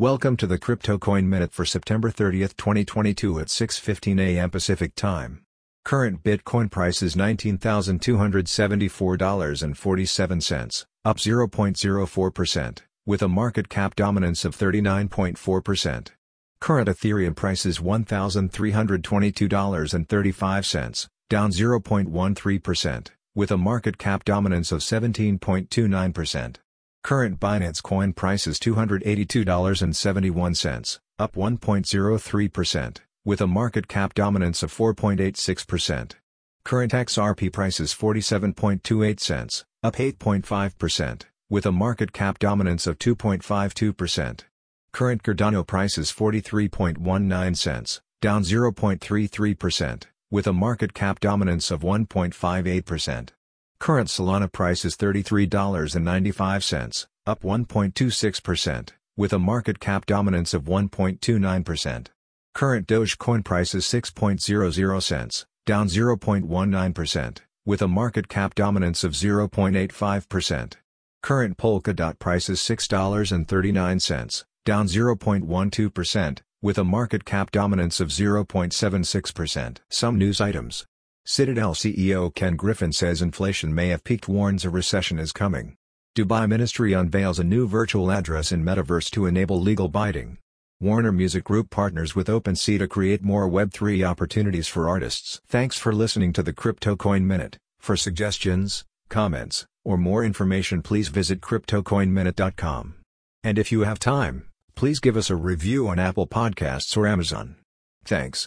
Welcome to the Crypto Coin Minute for September 30, 2022 at 6:15 a.m. Pacific Time. Current Bitcoin price is $19,274.47, up 0.04%, with a market cap dominance of 39.4%. Current Ethereum price is $1,322.35, down 0.13%, with a market cap dominance of 17.29%. Current Binance Coin price is $282.71, up 1.03%, with a market cap dominance of 4.86%. Current XRP price is 47.28 cents, up 8.5%, with a market cap dominance of 2.52%. Current Cardano price is 43.19 cents, down 0.33%, with a market cap dominance of 1.58%. Current Solana price is $33.95, up 1.26%, with a market cap dominance of 1.29%. Current Dogecoin price is 6.00 cents, down 0.19%, with a market cap dominance of 0.85%. Current Polkadot price is $6.39, down 0.12%, with a market cap dominance of 0.76%. Some news items. Citadel CEO Ken Griffin says inflation may have peaked warns a recession is coming. Dubai Ministry unveils a new virtual address in Metaverse to enable legal bidding. Warner Music Group partners with OpenSea to create more Web3 opportunities for artists. Thanks for listening to the Crypto Coin Minute. For suggestions, comments, or more information please visit CryptoCoinMinute.com. And if you have time, please give us a review on Apple Podcasts or Amazon. Thanks.